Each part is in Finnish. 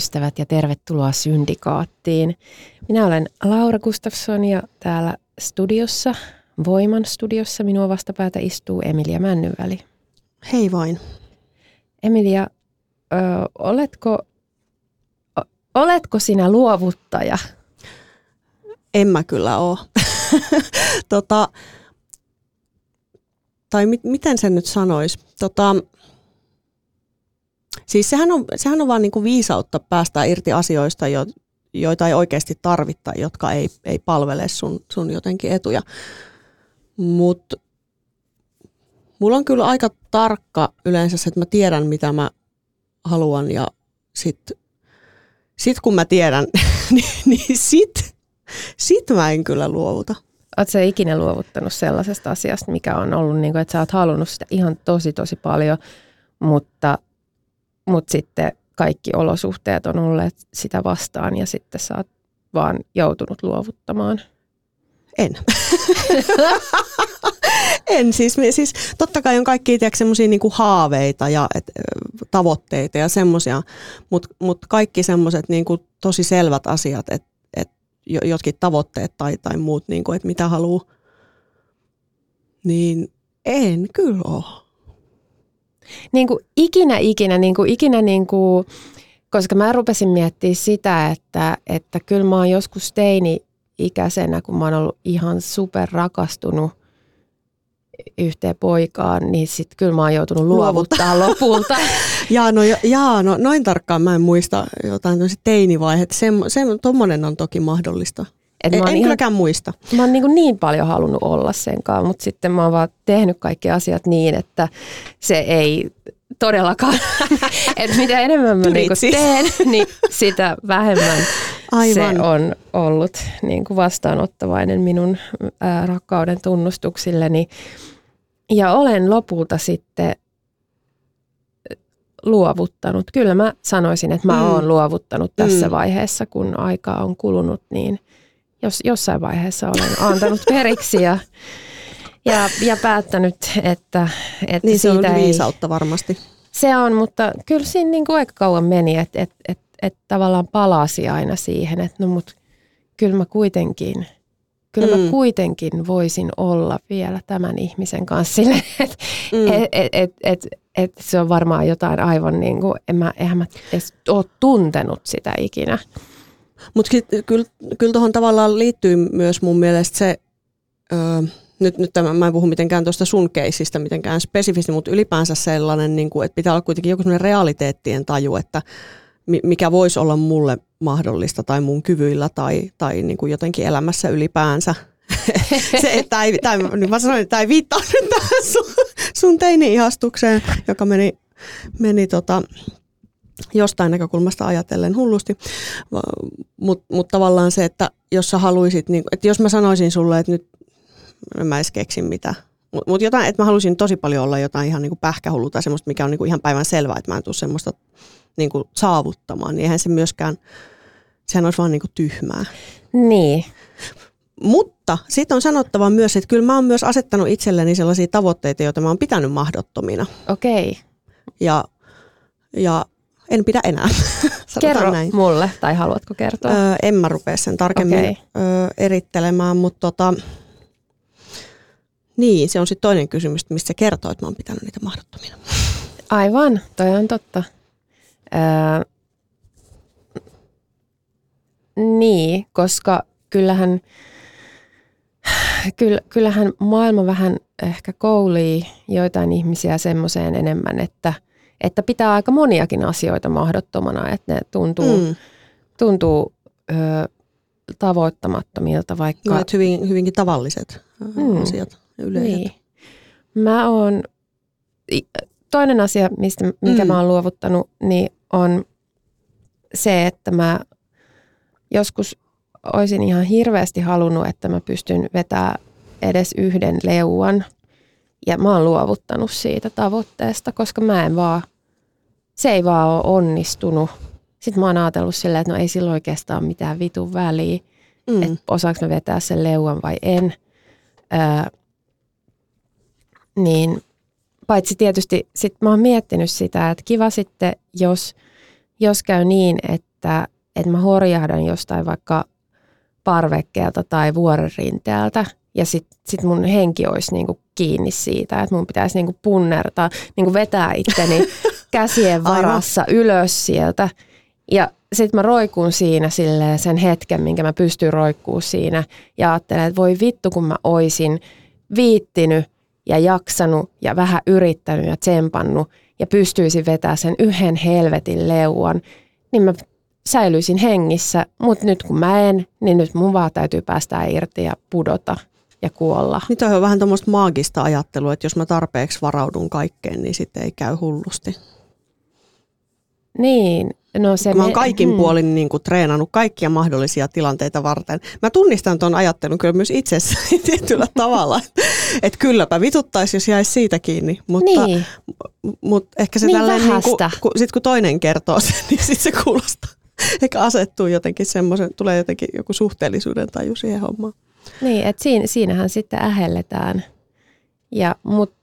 Pikkuystävät ja tervetuloa Syndikaattiin. Minä olen Laura Gustafsson ja täällä studiossa, Voiman studiossa, minua vastapäätä istuu Emilia Männynväli. Hei vain. Emilia, ö, oletko, o, oletko sinä luovuttaja? En mä kyllä ole. tota, tai mit, miten sen nyt sanoisi? Tota, Siis sehän on, sehän on vaan niin kuin viisautta päästä irti asioista, jo, joita ei oikeasti tarvitta, jotka ei, ei palvele sun, sun jotenkin etuja. Mutta mulla on kyllä aika tarkka yleensä se, että mä tiedän, mitä mä haluan ja sitten sit kun mä tiedän, niin, niin sit, sit mä en kyllä luovuta. Oletko ikinä luovuttanut sellaisesta asiasta, mikä on ollut, niin kuin, että sä oot halunnut sitä ihan tosi tosi paljon, mutta mutta sitten kaikki olosuhteet on olleet sitä vastaan ja sitten sä oot vaan joutunut luovuttamaan. En. en siis, siis, totta kai on kaikki semmoisia niinku haaveita ja et, tavoitteita ja semmoisia, mutta mut kaikki semmoiset niinku tosi selvät asiat, että et jotkin tavoitteet tai, tai muut, niinku, että mitä haluaa, niin en kyllä ole niin kuin ikinä, ikinä, niin kuin ikinä niin kuin, koska mä rupesin miettimään sitä, että, että kyllä mä oon joskus teini-ikäisenä, kun mä oon ollut ihan super rakastunut yhteen poikaan, niin sitten kyllä mä oon joutunut luovuttaa lopulta. jaa, no, jaa, no noin tarkkaan mä en muista jotain teinivaiheet. Se, se, tommonen on toki mahdollista. Et en, en ihan, kylläkään muista. Mä oon niin, niin paljon halunnut olla senkaan, mutta sitten mä oon vaan tehnyt kaikki asiat niin, että se ei todellakaan, että mitä enemmän mä niin teen, niin sitä vähemmän Aivan. se on ollut niin kuin vastaanottavainen minun ää, rakkauden tunnustuksilleni. Ja olen lopulta sitten luovuttanut. Kyllä mä sanoisin, että mä mm. oon luovuttanut tässä mm. vaiheessa, kun aikaa on kulunut, niin – jos, jossain vaiheessa olen antanut periksi ja, ja, ja päättänyt, että, että niin siitä se on viisautta ei, varmasti. Se on, mutta kyllä siinä niin kuin aika kauan meni, että, että, että, että tavallaan palasi aina siihen, että no mut kyllä mä kuitenkin, kyllä mm. mä kuitenkin voisin olla vielä tämän ihmisen kanssa sille, että mm. et, et, et, et, et se on varmaan jotain aivan niin kuin, en mä, eihän mä edes ole tuntenut sitä ikinä. Mutta kyllä, kyllä tuohon tavallaan liittyy myös mun mielestä se, öö, nyt, nyt tämä, mä en puhu mitenkään tuosta sun keisistä mitenkään spesifisti, mutta ylipäänsä sellainen, niin kuin, että pitää olla kuitenkin joku sellainen realiteettien taju, että mikä voisi olla mulle mahdollista tai mun kyvyillä tai, tai niin kuin jotenkin elämässä ylipäänsä. se, että ei, tai, niin mä sanoin, että tämä ei viittaa nyt tähän sun, sun teini-ihastukseen, joka meni, meni tota, jostain näkökulmasta ajatellen hullusti, mutta mut tavallaan se, että jos sä haluisit, niin, että jos mä sanoisin sulle, että nyt en mä edes keksin mitä, mutta mut jotain, että mä haluaisin tosi paljon olla jotain ihan niin pähkähullua tai semmoista, mikä on niin ihan päivän selvää, että mä en tule semmoista niin kuin saavuttamaan, niin eihän se myöskään, sehän olisi vaan niin kuin tyhmää. Niin. Mutta sitten on sanottava myös, että kyllä mä oon myös asettanut itselleni sellaisia tavoitteita, joita mä oon pitänyt mahdottomina. Okei. Okay. Ja, ja en pidä enää. Kerro näin. mulle, tai haluatko kertoa? Öö, en mä rupea sen tarkemmin okay. öö, erittelemään, mutta tota, niin, se on sitten toinen kysymys, että mistä se kertoo, että mä oon pitänyt niitä mahdottomina. Aivan, toi on totta. Öö, niin, koska kyllähän kyllähän maailma vähän ehkä koulii joitain ihmisiä semmoiseen enemmän, että, että pitää aika moniakin asioita mahdottomana, että ne tuntuu, mm. tuntuu ö, tavoittamattomilta. Vaikka... Että hyvin, hyvinkin tavalliset mm. asiat yleiset. Niin. Mä oon, toinen asia, mistä, mikä mm. mä oon luovuttanut, niin on se, että mä joskus olisin ihan hirveästi halunnut, että mä pystyn vetämään edes yhden leuan. Ja mä oon luovuttanut siitä tavoitteesta, koska mä en vaan, se ei vaan ole onnistunut. Sitten mä oon ajatellut silleen, että no ei sillä oikeastaan mitään vitun väliä, mm. että osaanko mä vetää sen leuan vai en. Öö, niin paitsi tietysti sit mä oon miettinyt sitä, että kiva sitten, jos, jos käy niin, että, että mä horjahdan jostain vaikka parvekkeelta tai vuorenrinteeltä ja sitten sit mun henki olisi niinku kiinni siitä, että mun pitäisi niinku punnertaa, niinku vetää itteni käsien varassa Aivan. ylös sieltä. Ja sitten mä roikun siinä sen hetken, minkä mä pystyn roikkuu siinä ja ajattelen, että voi vittu kun mä oisin viittinyt ja jaksanut ja vähän yrittänyt ja tsempannut ja pystyisin vetämään sen yhden helvetin leuan, niin mä säilyisin hengissä, mutta nyt kun mä en, niin nyt mun vaan täytyy päästä irti ja pudota ja kuolla. Niin toi on vähän tuommoista maagista ajattelua, että jos mä tarpeeksi varaudun kaikkeen, niin sitten ei käy hullusti. Niin, no se... Mä oon kaikin hmm. puolin niin kuin treenannut kaikkia mahdollisia tilanteita varten. Mä tunnistan tuon ajattelun kyllä myös itsessäni tietyllä tavalla. Että kylläpä vituttaisi, jos jäisi siitä kiinni. Mutta, niin. mutta ehkä se niin tälleen, niin kuin, kun, sit kun toinen kertoo sen, niin sitten se kuulostaa. Eikä asettuu jotenkin semmoisen, tulee jotenkin joku suhteellisuuden taju siihen hommaan. Niin, että siinä, siinähän sitten ähelletään. Ja, mut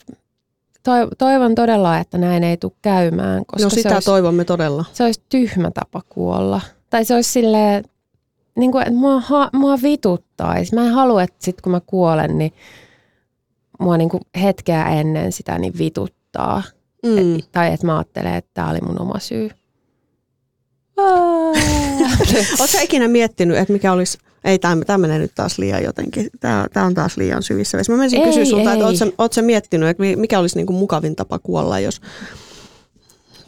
toivon todella, että näin ei tule käymään. Koska no sitä olisi, toivomme todella. Se olisi tyhmä tapa kuolla. Tai se olisi silleen, niin kuin, että mua, ha, mua vituttaisi. Mä en halua, että sit kun mä kuolen, niin mua niin kuin hetkeä ennen sitä niin vituttaa. Mm. Et, tai että mä ajattelen, että tämä oli mun oma syy. Oletko ikinä miettinyt, että mikä olisi, ei tämä menee nyt taas liian jotenkin, tämä on taas liian syvissä. Mä menisin kysyä sulta, että oletko miettinyt, että mikä olisi niinku mukavin tapa kuolla, jos,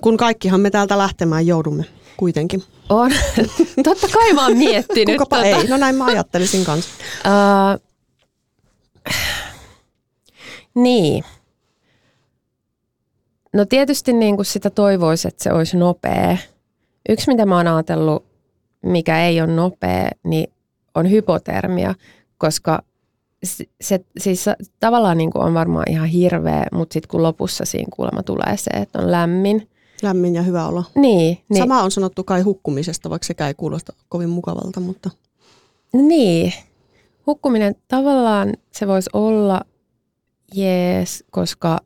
kun kaikkihan me täältä lähtemään joudumme kuitenkin. On. Totta kai mä oon miettinyt. Kukapa tota. ei? No näin mä ajattelisin kanssa. Uh, niin. No tietysti niin kuin sitä toivoisi, että se olisi nopea. Yksi, mitä mä oon ajatellut, mikä ei ole nopea, niin on hypotermia, koska se siis tavallaan niin kuin on varmaan ihan hirveä, mutta sitten kun lopussa siinä kuulemma tulee se, että on lämmin. Lämmin ja hyvä olo. Niin, niin. Sama on sanottu kai hukkumisesta, vaikka sekä ei kuulosta kovin mukavalta, mutta... Niin. Hukkuminen tavallaan se voisi olla jees, koska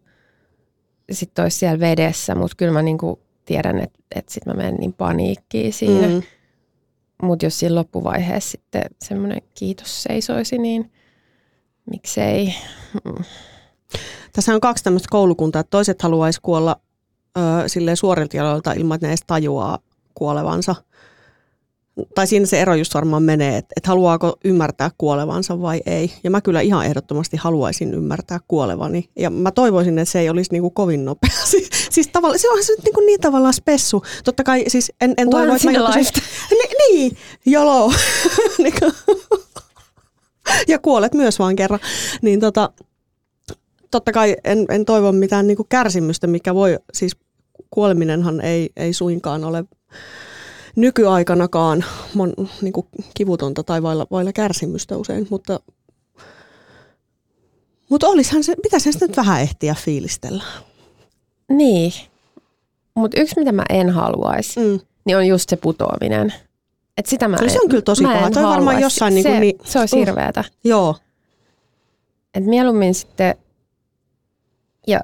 sitten olisi siellä vedessä, mutta kyllä mä niinku tiedän, että, että sitten mä menen niin paniikkiin siinä. Mm. Mutta jos siinä loppuvaiheessa sitten semmoinen kiitos seisoisi, niin miksei. Mm. Tässä on kaksi tämmöistä koulukuntaa, toiset haluaisi kuolla ö, silleen suorilta jaloilta ilman, että ne edes tajuaa kuolevansa – tai siinä se ero just varmaan menee, että, että haluaako ymmärtää kuolevansa vai ei. Ja mä kyllä ihan ehdottomasti haluaisin ymmärtää kuolevani. Ja mä toivoisin, että se ei olisi niin kuin kovin nopea. Siis, siis tavalla, se on se niin, kuin niin tavallaan spessu. Totta kai siis en, en toivo, että mä joutuisin... Ni, niin, jolo. Niinku. ja kuolet myös vaan kerran. Niin tota, totta kai en, en toivo mitään niin kuin kärsimystä, mikä voi, siis kuoleminenhan ei, ei suinkaan ole nykyaikanakaan mon, niin kuin kivutonta tai vailla, vailla kärsimystä usein, mutta, mutta olisihan se, pitäisi sitä nyt vähän ehtiä fiilistellä. Niin, mutta yksi mitä mä en haluaisi, mm. niin on just se putoaminen. Et sitä mä en, se on kyllä tosi paha. Toi varmaan jossain se, niin kuin, niin, se olisi uh, hirveätä. Joo. Et mieluummin sitten, ja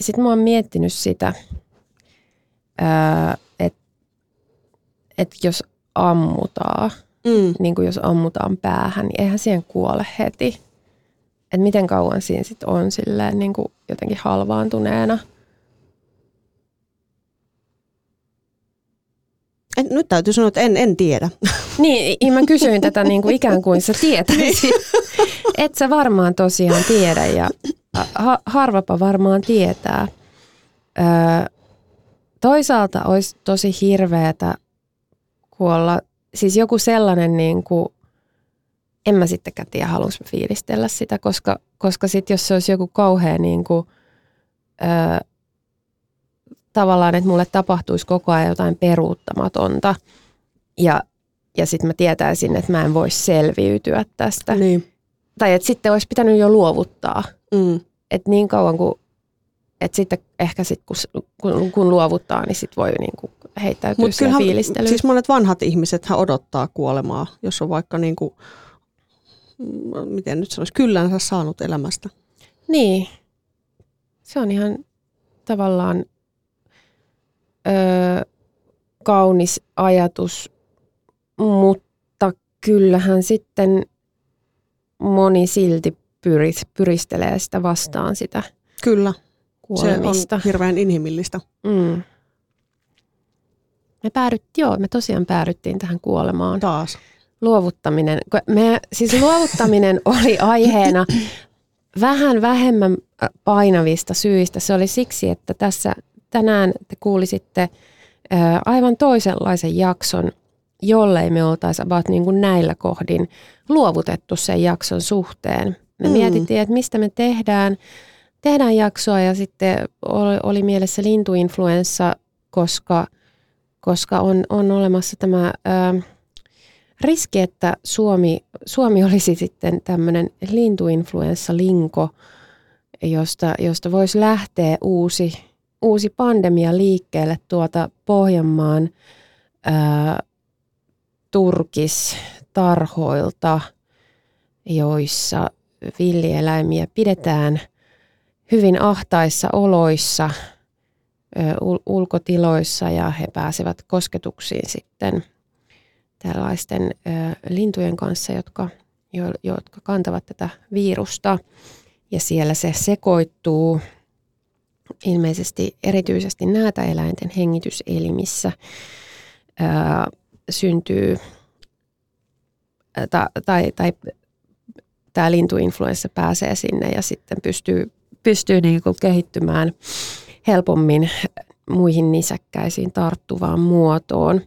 sitten mä oon miettinyt sitä, että että jos ammutaan, mm. niin kuin jos ammutaan päähän, niin eihän siihen kuole heti. Että miten kauan siinä sitten on silleen niin kuin jotenkin halvaantuneena. En, nyt täytyy sanoa, että en, en tiedä. Niin, mä kysyin tätä niin kuin ikään kuin sä tietäisit. Niin. Et sä varmaan tosiaan tiedä ja ha, harvapa varmaan tietää. Öö, toisaalta olisi tosi hirveätä kuolla, siis joku sellainen niin kuin, en mä sittenkään tiedä, haluaisin fiilistellä sitä, koska, koska sitten jos se olisi joku kauhea niin kuin, öö, tavallaan, että mulle tapahtuisi koko ajan jotain peruuttamatonta ja, ja sitten mä tietäisin, että mä en voi selviytyä tästä. Niin. Tai että sitten olisi pitänyt jo luovuttaa. Mm. Että niin kauan kuin, että sitten ehkä sit kun, kun, luovuttaa, niin sitten voi niin kuin heittäytyä Mut siihen fiilistelyyn. Siis monet vanhat ihmiset odottaa kuolemaa, jos on vaikka niin kuin, miten nyt sanoisi, kyllänsä saanut elämästä. Niin. Se on ihan tavallaan öö, kaunis ajatus, mutta kyllähän sitten moni silti pyrit, pyristelee sitä vastaan sitä Kyllä, kuolemista. se on hirveän inhimillistä. Mm. Me päädyt, joo, me tosiaan päädyttiin tähän kuolemaan. Taas. Luovuttaminen. Me, siis luovuttaminen oli aiheena vähän vähemmän painavista syistä. Se oli siksi, että tässä tänään te kuulisitte aivan toisenlaisen jakson, jollei me oltaisi about niin kuin näillä kohdin luovutettu sen jakson suhteen. Me mm. mietittiin, että mistä me tehdään, tehdään jaksoa ja sitten oli, oli mielessä lintuinfluenssa, koska, koska on, on olemassa tämä ää, riski, että Suomi, Suomi olisi sitten tämmöinen lintuinfluenssalinko, josta, josta voisi lähteä uusi uusi pandemia liikkeelle tuota Pohjanmaan ää, turkistarhoilta, joissa villieläimiä pidetään hyvin ahtaissa oloissa, ul- ulkotiloissa ja he pääsevät kosketuksiin sitten tällaisten lintujen kanssa, jotka, jo, jotka kantavat tätä virusta. Ja siellä se sekoittuu ilmeisesti erityisesti eläinten hengityselimissä syntyy tai, tai, tai tämä lintuinfluenssa pääsee sinne ja sitten pystyy, pystyy niin kuin kehittymään helpommin muihin nisäkkäisiin tarttuvaan muotoon.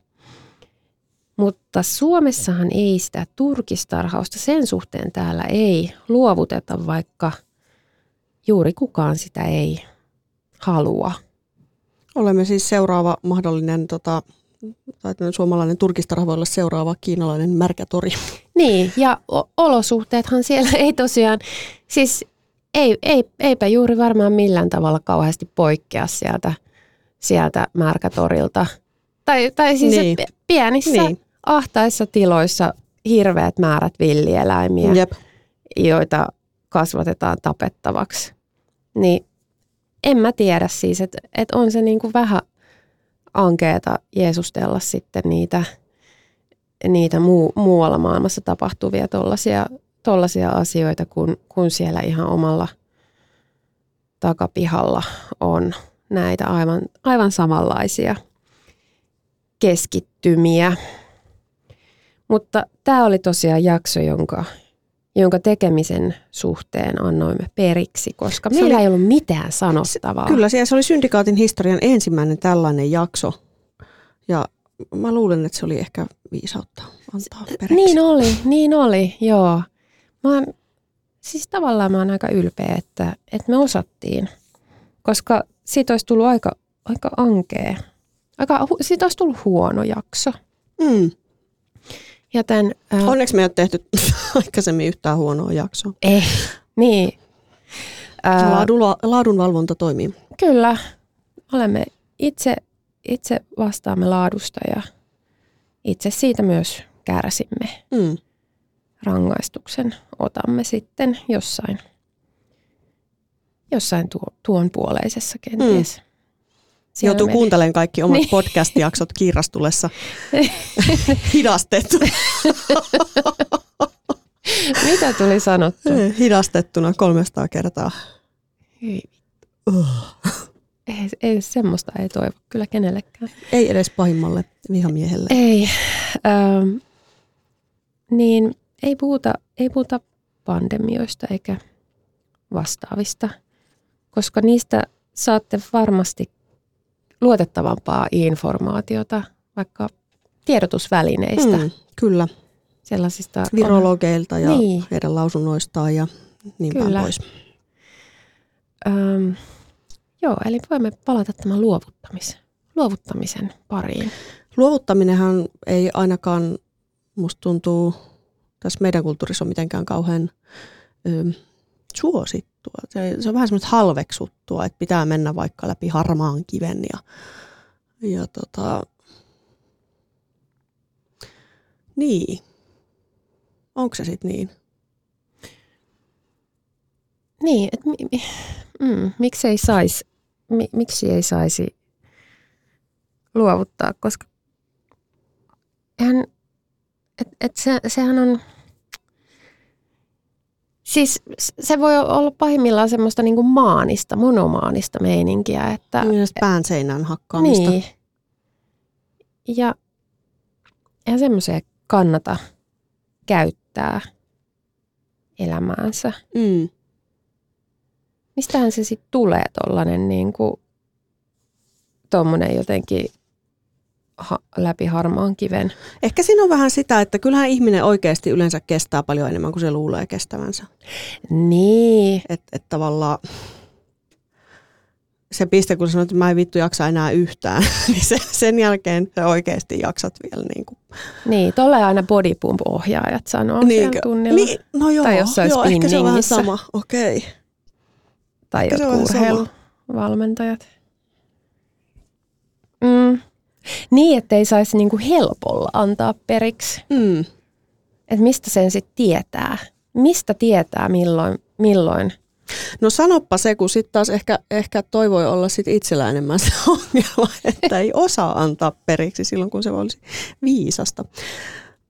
Mutta Suomessahan ei sitä turkistarhausta sen suhteen täällä ei luovuteta, vaikka juuri kukaan sitä ei halua. Olemme siis seuraava mahdollinen, tota, tai suomalainen turkistarha voi olla seuraava kiinalainen märkätori. Niin, ja olosuhteethan siellä ei tosiaan, siis ei, ei, eipä juuri varmaan millään tavalla kauheasti poikkea sieltä, sieltä märkätorilta. Tai, tai siis niin. pienissä niin. ahtaissa tiloissa hirveät määrät villieläimiä, Jep. joita kasvatetaan tapettavaksi. Niin en mä tiedä siis, että et on se niin kuin vähän ankeeta Jeesustella sitten niitä, niitä muu, muualla maailmassa tapahtuvia tollaisia, tollaisia asioita, kun, kun siellä ihan omalla takapihalla on näitä aivan, aivan samanlaisia keskittymiä. Mutta tämä oli tosiaan jakso, jonka, jonka tekemisen suhteen annoimme periksi, koska se meillä oli, ei ollut mitään sanottavaa. Kyllä, se oli Syndikaatin historian ensimmäinen tällainen jakso. Ja mä luulen, että se oli ehkä viisautta antaa periksi. Niin oli, niin oli, joo. Mä oon, siis tavallaan mä oon aika ylpeä, että, että me osattiin, koska siitä olisi tullut aika, aika ankea. Aika, siitä olisi tullut huono jakso. Mm. Joten, äh, Onneksi me ei ole tehty aikaisemmin yhtään huonoa jaksoa. Ei, niin. Äh, Laadun, laadunvalvonta toimii. Kyllä. Olemme itse, itse vastaamme laadusta ja itse siitä myös kärsimme. Mm. Rangaistuksen otamme sitten jossain, jossain tuo, tuon puoleisessa kenties. Mm. Siellä Joutuu meni. kuuntelemaan kaikki omat niin. podcast-jaksot kiirastulessa hidastettu. Mitä tuli sanottu? Hidastettuna 300 kertaa. Hyi. Oh. ei, ei semmoista ei toivo kyllä kenellekään. Ei edes pahimmalle vihamiehelle. Ei. Ähm, niin ei puhuta, ei puhuta pandemioista eikä vastaavista, koska niistä saatte varmasti luotettavampaa informaatiota vaikka tiedotusvälineistä. Mm, kyllä. Sellaisista Virologeilta ja niin. heidän lausunnoistaan ja niin kyllä. päin pois. Öm, joo, eli voimme palata tämän luovuttamisen, luovuttamisen pariin. Luovuttaminenhan ei ainakaan, musta tuntuu, tässä meidän kulttuurissa on mitenkään kauhean ö, suosittua. Se, se on vähän semmoista halveksuttua, että pitää mennä vaikka läpi harmaan kiven ja, ja tota, niin. Onko se sitten niin? Niin, että mi, mi, mm, miksi ei saisi mi, miksi ei saisi luovuttaa, koska eihän, et, et se, sehän on, siis se voi olla pahimmillaan semmoista niin kuin maanista, monomaanista meininkiä. Että, Myös pään seinän hakkaamista. Niin. Ja eihän semmoisia kannata käyttää elämäänsä. Mm. Mistähän se sitten tulee tollanen niin kuin, tommonen jotenkin ha- läpi harmaan kiven? Ehkä siinä on vähän sitä, että kyllähän ihminen oikeasti yleensä kestää paljon enemmän kuin se luulee kestävänsä. Niin. Että et tavallaan se piste, kun sanoit, että mä en vittu jaksa enää yhtään, niin se, sen jälkeen sä oikeasti jaksat vielä. Niin, kuin. niin tolle aina body pump ohjaajat sanoo niin, tunnilla. Niin, no joo, tai jossain joo ehkä se on vähän sama, okei. Okay. Tai jotkut urheiluvalmentajat. Mm. Niin, ettei saisi niinku helpolla antaa periksi. Mm. Et mistä sen sitten tietää? Mistä tietää milloin, milloin – No sanoppa se, kun sitten taas ehkä, ehkä toi voi olla sit itsellä enemmän se ongelma, että ei osaa antaa periksi silloin, kun se olisi viisasta.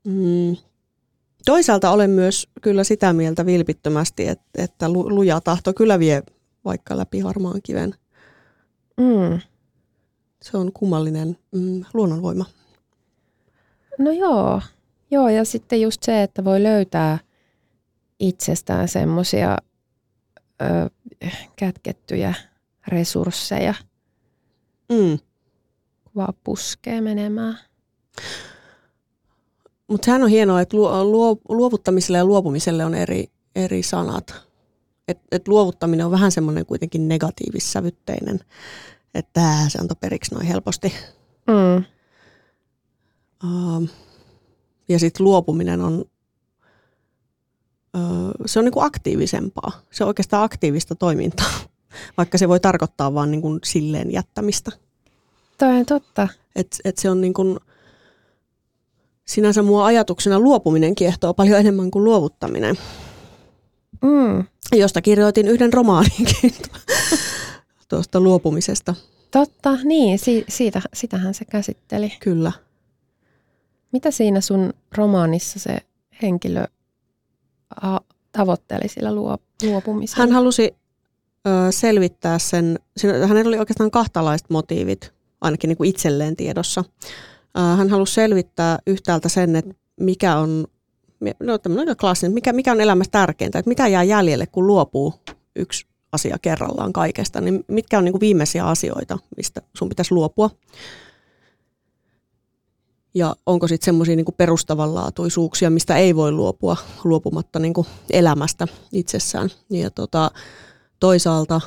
Mm. Toisaalta olen myös kyllä sitä mieltä vilpittömästi, että, että luja tahto kyllä vie vaikka läpi harmaan kiven. Mm. Se on kummallinen mm, luonnonvoima. No joo. joo, ja sitten just se, että voi löytää itsestään semmoisia kätkettyjä resursseja, mm. vaan puskee menemään. Mutta sehän on hienoa, että luo, luovuttamiselle ja luopumiselle on eri, eri sanat. Et, et luovuttaminen on vähän semmoinen kuitenkin negatiivissävytteinen, että se antoi periksi noin helposti. Mm. Uh, ja sitten luopuminen on se on niin kuin aktiivisempaa. Se on oikeastaan aktiivista toimintaa, vaikka se voi tarkoittaa vain niin kuin silleen jättämistä. Toi on totta. Et, et se on niin kuin, sinänsä mua ajatuksena luopuminen kiehtoo paljon enemmän kuin luovuttaminen. Mm. Josta kirjoitin yhden romaaninkin tuosta luopumisesta. Totta, niin, si- siitä, sitähän se käsitteli. Kyllä. Mitä siinä sun romaanissa se henkilö tavoitteli sillä luopumisella? Hän halusi ö, selvittää sen, hänellä oli oikeastaan kahtalaiset motiivit, ainakin niin kuin itselleen tiedossa. Ö, hän halusi selvittää yhtäältä sen, että mikä on, no tämmöinen klassinen, mikä, mikä on elämässä tärkeintä, että mitä jää jäljelle, kun luopuu yksi asia kerrallaan kaikesta, niin mitkä on niin kuin viimeisiä asioita, mistä sun pitäisi luopua? Ja onko sitten semmoisia niin perustavanlaatuisuuksia, mistä ei voi luopua luopumatta niin kuin elämästä itsessään. Ja tota, toisaalta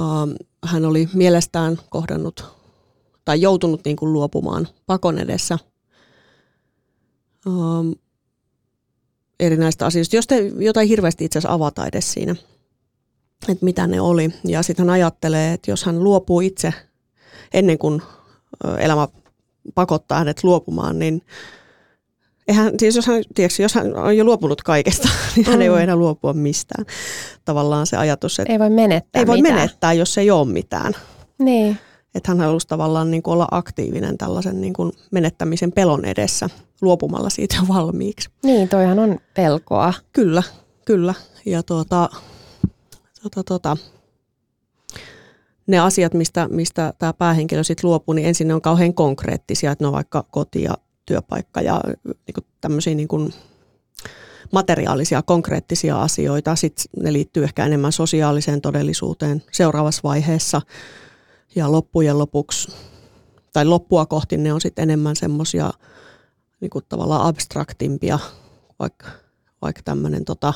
ähm, hän oli mielestään kohdannut tai joutunut niin kuin luopumaan pakon edessä. Ähm, erinäistä asioista, jos te jotain hirveästi itse asiassa avata edes siinä, että mitä ne oli. Ja sitten hän ajattelee, että jos hän luopuu itse ennen kuin elämä pakottaa hänet luopumaan, niin eihän, siis jos, hän, tiedätkö, jos hän on jo luopunut kaikesta, niin hän mm. ei voi enää luopua mistään. Tavallaan se ajatus, että ei voi menettää Ei voi mitään. menettää, jos ei ole mitään. Niin. Että hän halusi tavallaan niin kuin olla aktiivinen tällaisen niin kuin menettämisen pelon edessä luopumalla siitä jo valmiiksi. Niin, toihan on pelkoa. Kyllä, kyllä. Ja tuota, tuota, tuota, ne asiat, mistä, mistä tämä päähenkilö sitten luopuu, niin ensin ne on kauhean konkreettisia, että ne on vaikka koti ja työpaikka ja niin kuin tämmöisiä niin kuin materiaalisia, konkreettisia asioita. Sitten ne liittyy ehkä enemmän sosiaaliseen todellisuuteen seuraavassa vaiheessa. Ja loppujen lopuksi, tai loppua kohti ne on sitten enemmän semmoisia niin kuin tavallaan abstraktimpia, vaikka, vaikka tämmöinen tota,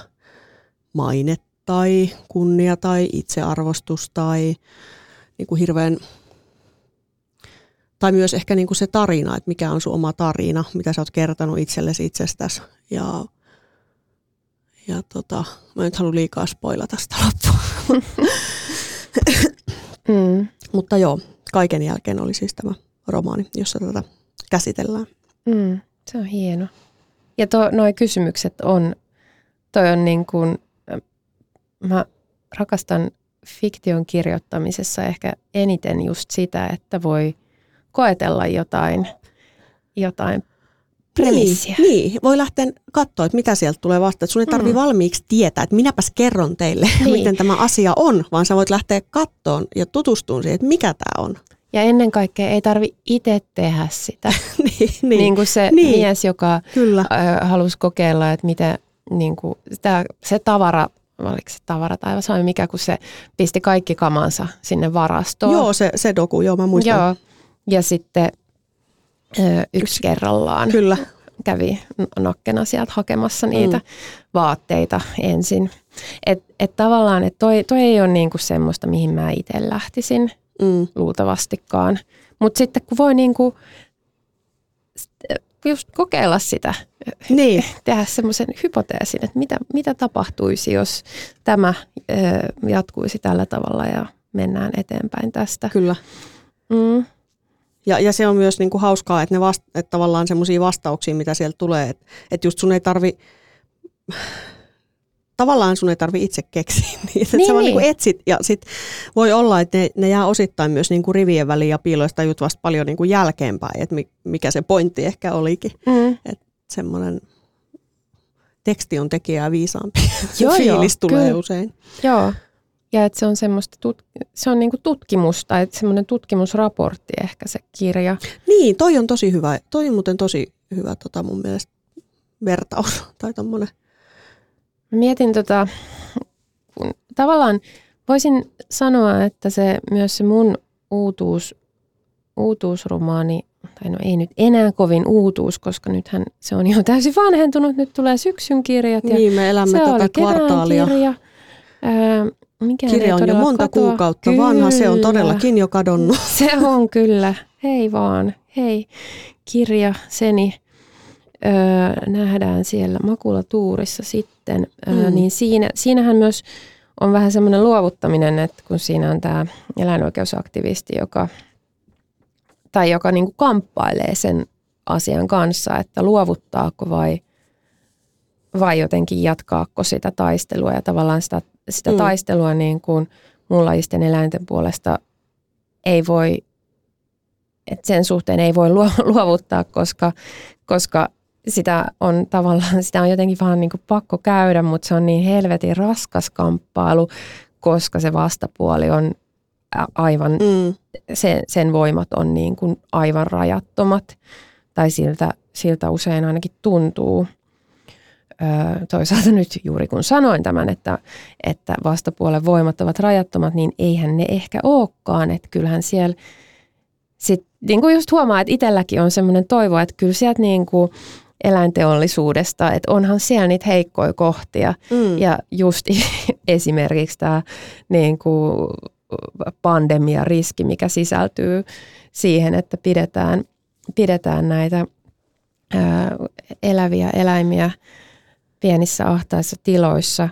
maine tai kunnia tai itsearvostus tai niin kuin hirveän tai myös ehkä niin kuin se tarina, että mikä on sun oma tarina, mitä sä oot kertonut itsellesi itsestäsi. Ja, ja tota, mä nyt halua liikaa spoilata sitä loppua. mm. Mutta joo, kaiken jälkeen oli siis tämä romaani, jossa tätä käsitellään. Mm, se on hieno. Ja nuo kysymykset on, toi on niin kuin, mä rakastan fiktion kirjoittamisessa ehkä eniten just sitä, että voi koetella jotain, jotain premissiä. Niin, niin, voi lähteä katsoa, että mitä sieltä tulee vasta. Sun ei tarvi mm. valmiiksi tietää, että minäpäs kerron teille, niin. miten tämä asia on, vaan sä voit lähteä kattoon ja tutustumaan siihen, että mikä tämä on. Ja ennen kaikkea ei tarvi itse tehdä sitä. niin, niin. niin kuin se niin. mies, joka Kyllä. halusi kokeilla, että miten niin kuin, sitä, se tavara oliko se tavara tai vai mikä, kun se pisti kaikki kamansa sinne varastoon. Joo, se, se doku, joo mä muistan. Joo, ja sitten ö, yksi, yksi kerrallaan Kyllä. kävi nokkena sieltä hakemassa niitä mm. vaatteita ensin. Että et tavallaan, että toi, toi ei ole niinku semmoista, mihin mä itse lähtisin mm. luultavastikaan. Mutta sitten kun voi niinku just kokeilla sitä, niin. tehdä semmoisen hypoteesin, että mitä, mitä tapahtuisi, jos tämä ö, jatkuisi tällä tavalla ja mennään eteenpäin tästä. Kyllä. Mm. Ja, ja se on myös niinku hauskaa, että ne vast, että tavallaan semmoisia vastauksia, mitä sieltä tulee, että, että just sun ei tarvi, tavallaan sun ei tarvi itse keksiä niitä, että niin, sä vaan niin. niinku etsit ja sit voi olla, että ne, ne jää osittain myös niinku rivien väliin ja piiloista tajut vasta paljon niinku jälkeenpäin, että mikä se pointti ehkä olikin. Mm. Että semmoinen teksti on tekijää viisaampi. Joo, Fiilis joo, tulee kyllä. usein. Joo, ja että se on semmoista, tut, se on niinku tutkimus tai semmoinen tutkimusraportti ehkä se kirja. Niin, toi on tosi hyvä, toi on muuten tosi hyvä tota mun mielestä vertaus tai tommonen. Mietin tota, tavallaan voisin sanoa, että se myös se mun uutuus, uutuusromaani, tai no ei nyt enää kovin uutuus, koska nythän se on jo täysin vanhentunut, nyt tulee syksyn kirjat. Ja niin, me elämme se tätä kvartaalia. Kirja. Ää, Mikään Kirja on jo monta katoa. kuukautta kyllä. vanha, se on todellakin jo kadonnut. Se on kyllä, hei vaan, hei. Kirja Seni öö, nähdään siellä makulatuurissa sitten, öö, mm. niin siinä, siinähän myös on vähän semmoinen luovuttaminen, että kun siinä on tämä eläinoikeusaktivisti, joka, tai joka niinku kamppailee sen asian kanssa, että luovuttaako vai, vai jotenkin jatkaako sitä taistelua ja tavallaan sitä sitä mm. taistelua niin kuin muunlajisten eläinten puolesta ei voi, että sen suhteen ei voi luovuttaa, koska, koska sitä on tavallaan, sitä on jotenkin vaan niin kuin pakko käydä, mutta se on niin helvetin raskas kamppailu, koska se vastapuoli on aivan, mm. sen, sen voimat on niin kuin aivan rajattomat, tai siltä, siltä usein ainakin tuntuu toisaalta nyt juuri kun sanoin tämän, että, että vastapuolen voimat ovat rajattomat, niin eihän ne ehkä olekaan. Että kyllähän siellä sit, niin kuin just huomaa, että itselläkin on semmoinen toivo, että kyllä sieltä niin kuin eläinteollisuudesta, että onhan siellä niitä heikkoja kohtia. Mm. Ja just esimerkiksi tämä niin kuin pandemia-riski, mikä sisältyy siihen, että pidetään, pidetään näitä ää, eläviä eläimiä – pienissä ahtaissa tiloissa,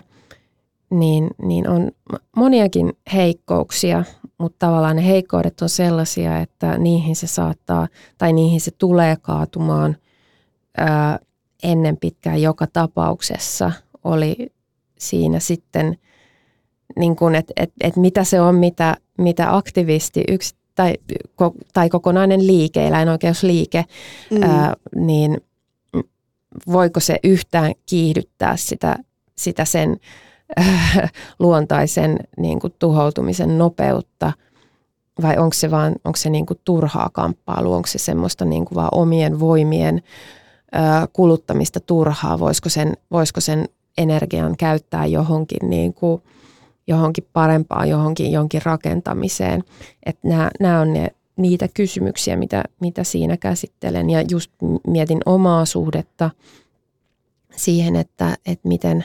niin, niin on moniakin heikkouksia, mutta tavallaan ne heikkoudet on sellaisia, että niihin se saattaa tai niihin se tulee kaatumaan ää, ennen pitkään joka tapauksessa. Oli siinä sitten, niin kuin, että et, et mitä se on, mitä, mitä aktivisti yksi, tai, tai kokonainen liike, eläinoikeusliike, mm. ää, niin – voiko se yhtään kiihdyttää sitä, sitä sen äh, luontaisen niin kuin tuhoutumisen nopeutta. Vai onko se vaan onko se niin kuin turhaa kamppailu, onko se semmoista niin kuin vaan omien voimien ö, kuluttamista turhaa, voisiko sen, voisiko sen energian käyttää johonkin, niin kuin, johonkin parempaan, johonkin jonkin rakentamiseen. Että nämä, nämä on ne, niitä kysymyksiä, mitä, mitä siinä käsittelen ja just mietin omaa suhdetta siihen, että, että miten,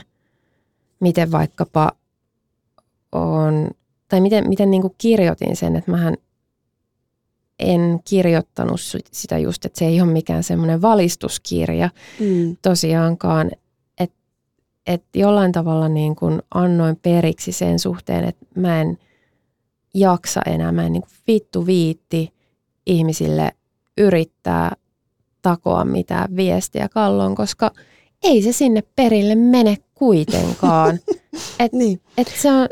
miten vaikkapa on, tai miten, miten niin kuin kirjoitin sen, että mähän en kirjoittanut sitä just, että se ei ole mikään semmoinen valistuskirja mm. tosiaankaan, että et jollain tavalla niin kuin annoin periksi sen suhteen, että mä en jaksa enää, mä en niin kuin vittu viitti ihmisille yrittää takoa mitään viestiä kalloon, koska ei se sinne perille mene kuitenkaan. Et, niin. et se on,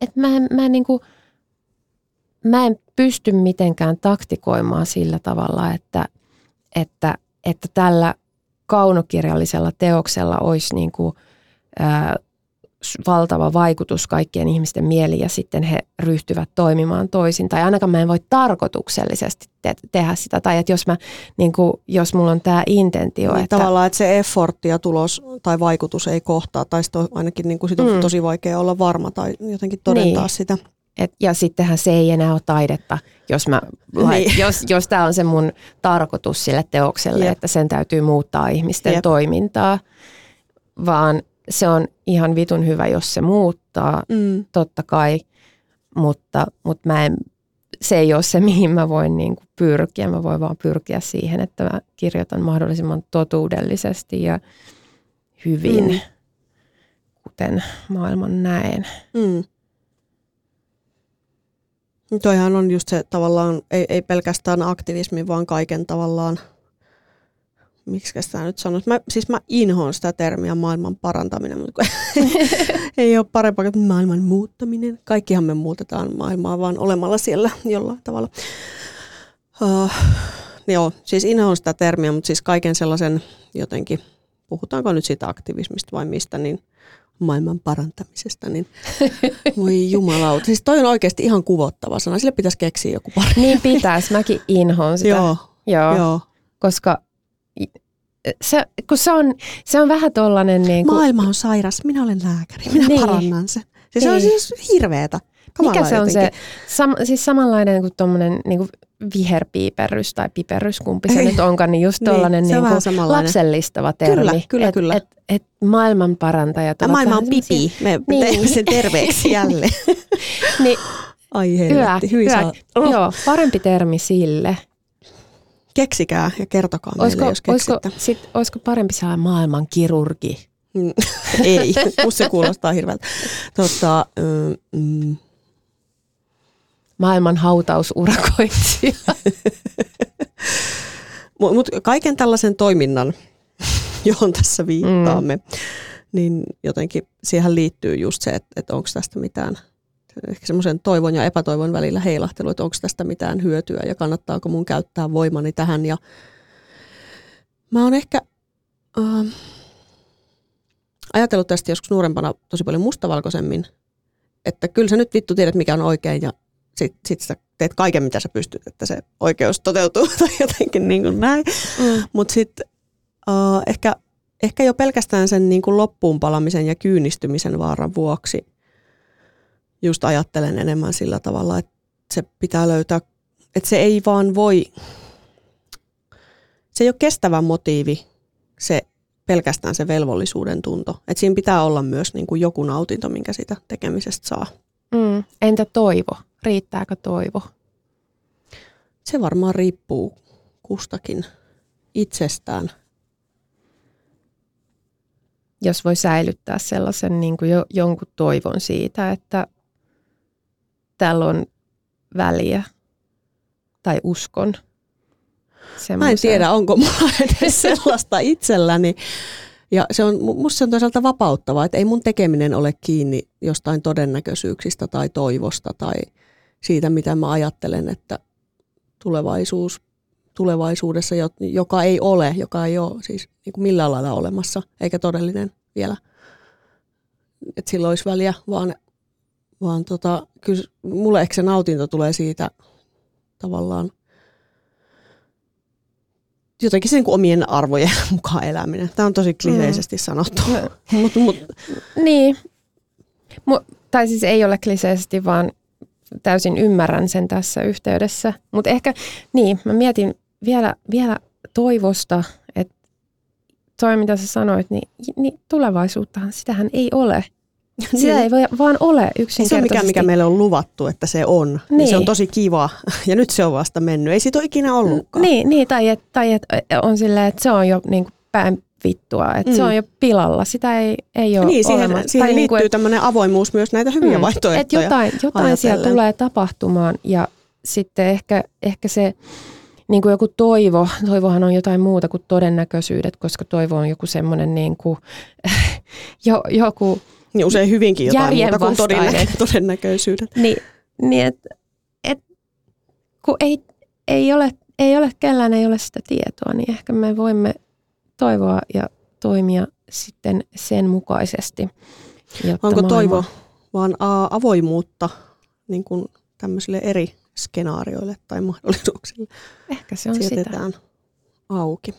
et mä, mä, niin kuin, mä en pysty mitenkään taktikoimaan sillä tavalla, että, että, että tällä kaunokirjallisella teoksella olisi niin kuin, ää, valtava vaikutus kaikkien ihmisten mieliin ja sitten he ryhtyvät toimimaan toisin. Tai ainakaan mä en voi tarkoituksellisesti te- tehdä sitä. Tai että jos, mä, niin kuin, jos mulla on tämä intentio. Niin, että, tavallaan, että se effort ja tulos tai vaikutus ei kohtaa. Tai sitten ainakin niin kuin sit on mm. tosi vaikea olla varma tai jotenkin todentaa niin. sitä. Et, ja sittenhän se ei enää ole taidetta, jos, mä, niin. jos, jos tämä on se mun tarkoitus sille teokselle, Jep. että sen täytyy muuttaa ihmisten Jep. toimintaa. Vaan se on ihan vitun hyvä, jos se muuttaa, mm. totta kai, mutta, mutta mä en, se ei ole se, mihin mä voin niin kuin pyrkiä. Mä voin vaan pyrkiä siihen, että mä kirjoitan mahdollisimman totuudellisesti ja hyvin, mm. kuten maailman näen. Mm. Toihan on just se tavallaan, ei, ei pelkästään aktivismi, vaan kaiken tavallaan – miksi sitä nyt sanoisi, mä, siis mä inhoon sitä termiä maailman parantaminen, mutta ei ole parempaa kuin maailman muuttaminen. Kaikkihan me muutetaan maailmaa vaan olemalla siellä jollain tavalla. Uh, joo, siis inhoon sitä termiä, mutta siis kaiken sellaisen jotenkin, puhutaanko nyt siitä aktivismista vai mistä, niin maailman parantamisesta, niin voi jumalauta. Siis toi on oikeasti ihan kuvottava sana. Sille pitäisi keksiä joku parempi. Niin pitäisi. Mäkin inhoon sitä. Joo. Joo. Joo. Koska se, kun se, on, se on vähän tollainen... Niin kuin... Maailma on sairas, minä olen lääkäri, minä niin. parannan se. Siis se on siis hirveetä. Kamala Mikä se jotenkin. on se, sam, siis samanlainen kuin tuommoinen niin kuin viherpiiperys tai piperys, kumpi se Ei. nyt onkaan, niin just tuollainen niin, niin kuin lapsellistava termi. Kyllä, kyllä, et, kyllä. Et, et maailman parantajat ovat Maailma on pipi, me niin. teemme sen terveeksi jälleen. niin, Ai helvetti, hyvä, hyvä. Oh. Joo, parempi termi sille. Keksikää ja kertokaa olisiko, meille, jos keksitte. Olisiko, sit, olisiko parempi saada maailman kirurgi? Mm, ei, se kuulostaa hirveältä. Tota, mm, maailman hautausurakoitsija. Mutta kaiken tällaisen toiminnan, johon tässä viittaamme, mm. niin jotenkin siihen liittyy just se, että, että onko tästä mitään – ehkä semmoisen toivon ja epätoivon välillä heilahtelu, että onko tästä mitään hyötyä ja kannattaako mun käyttää voimani tähän. Ja mä oon ehkä äh, ajatellut tästä joskus nuorempana tosi paljon mustavalkoisemmin, että kyllä sä nyt vittu tiedät, mikä on oikein ja sit, sit sä teet kaiken, mitä sä pystyt, että se oikeus toteutuu tai jotenkin niin kuin näin. Mm. Mutta sitten uh, ehkä, ehkä jo pelkästään sen niin kuin loppuun palamisen ja kyynistymisen vaaran vuoksi just ajattelen enemmän sillä tavalla, että se pitää löytää, että se ei vaan voi, se ei ole kestävä motiivi se pelkästään se velvollisuuden tunto. Että siinä pitää olla myös niin kuin joku nautinto, minkä sitä tekemisestä saa. Mm. Entä toivo? Riittääkö toivo? Se varmaan riippuu kustakin itsestään. Jos voi säilyttää sellaisen niin kuin jo, jonkun toivon siitä, että tällä on väliä tai uskon. Semmoisen. Mä en tiedä, onko mulla edes sellaista itselläni. Ja se on, musta se on toisaalta vapauttavaa, että ei mun tekeminen ole kiinni jostain todennäköisyyksistä tai toivosta tai siitä, mitä mä ajattelen, että tulevaisuus, tulevaisuudessa, joka ei ole, joka ei ole siis niin kuin millään lailla olemassa, eikä todellinen vielä, että sillä olisi väliä, vaan vaan tota, kyllä mulle ehkä se nautinto tulee siitä tavallaan jotenkin sen niin omien arvojen mukaan eläminen. Tämä on tosi kliseisesti mm. sanottu. No. mut, mut. Niin. Mu- tai siis ei ole kliseisesti, vaan täysin ymmärrän sen tässä yhteydessä. Mutta ehkä, niin, mä mietin vielä, vielä toivosta, että toi mitä sä sanoit, niin, niin tulevaisuuttahan, sitähän ei ole. Sitä niin. ei voi, vaan ole yksinkertaisesti. Se on mikä, mikä meille on luvattu, että se on. Niin. niin se on tosi kiva. Ja nyt se on vasta mennyt. Ei siitä ole ikinä ollutkaan. Niin, niin tai että tai et on silleen, että se on jo niin kuin päin vittua, että mm. se on jo pilalla. Sitä ei, ei ole Niin, siihen, olemassa. siihen liittyy niin tämmöinen avoimuus myös näitä hyviä mm, vaihtoehtoja. Että jotain, jotain siellä tulee tapahtumaan ja sitten ehkä, ehkä se niin kuin joku toivo, toivohan on jotain muuta kuin todennäköisyydet, koska toivo on joku semmoinen niin kuin, jo, joku niin usein hyvinkin jotain muuta kuin todennä- todennäköisyydet. Niin, niin et, et, kun ei, ei, ole, ei ole, kellään ei ole sitä tietoa, niin ehkä me voimme toivoa ja toimia sitten sen mukaisesti. Onko maailma... toivo vaan avoimuutta niin kuin tämmöisille eri skenaarioille tai mahdollisuuksille? Ehkä se on Sijoitetaan sitä. auki.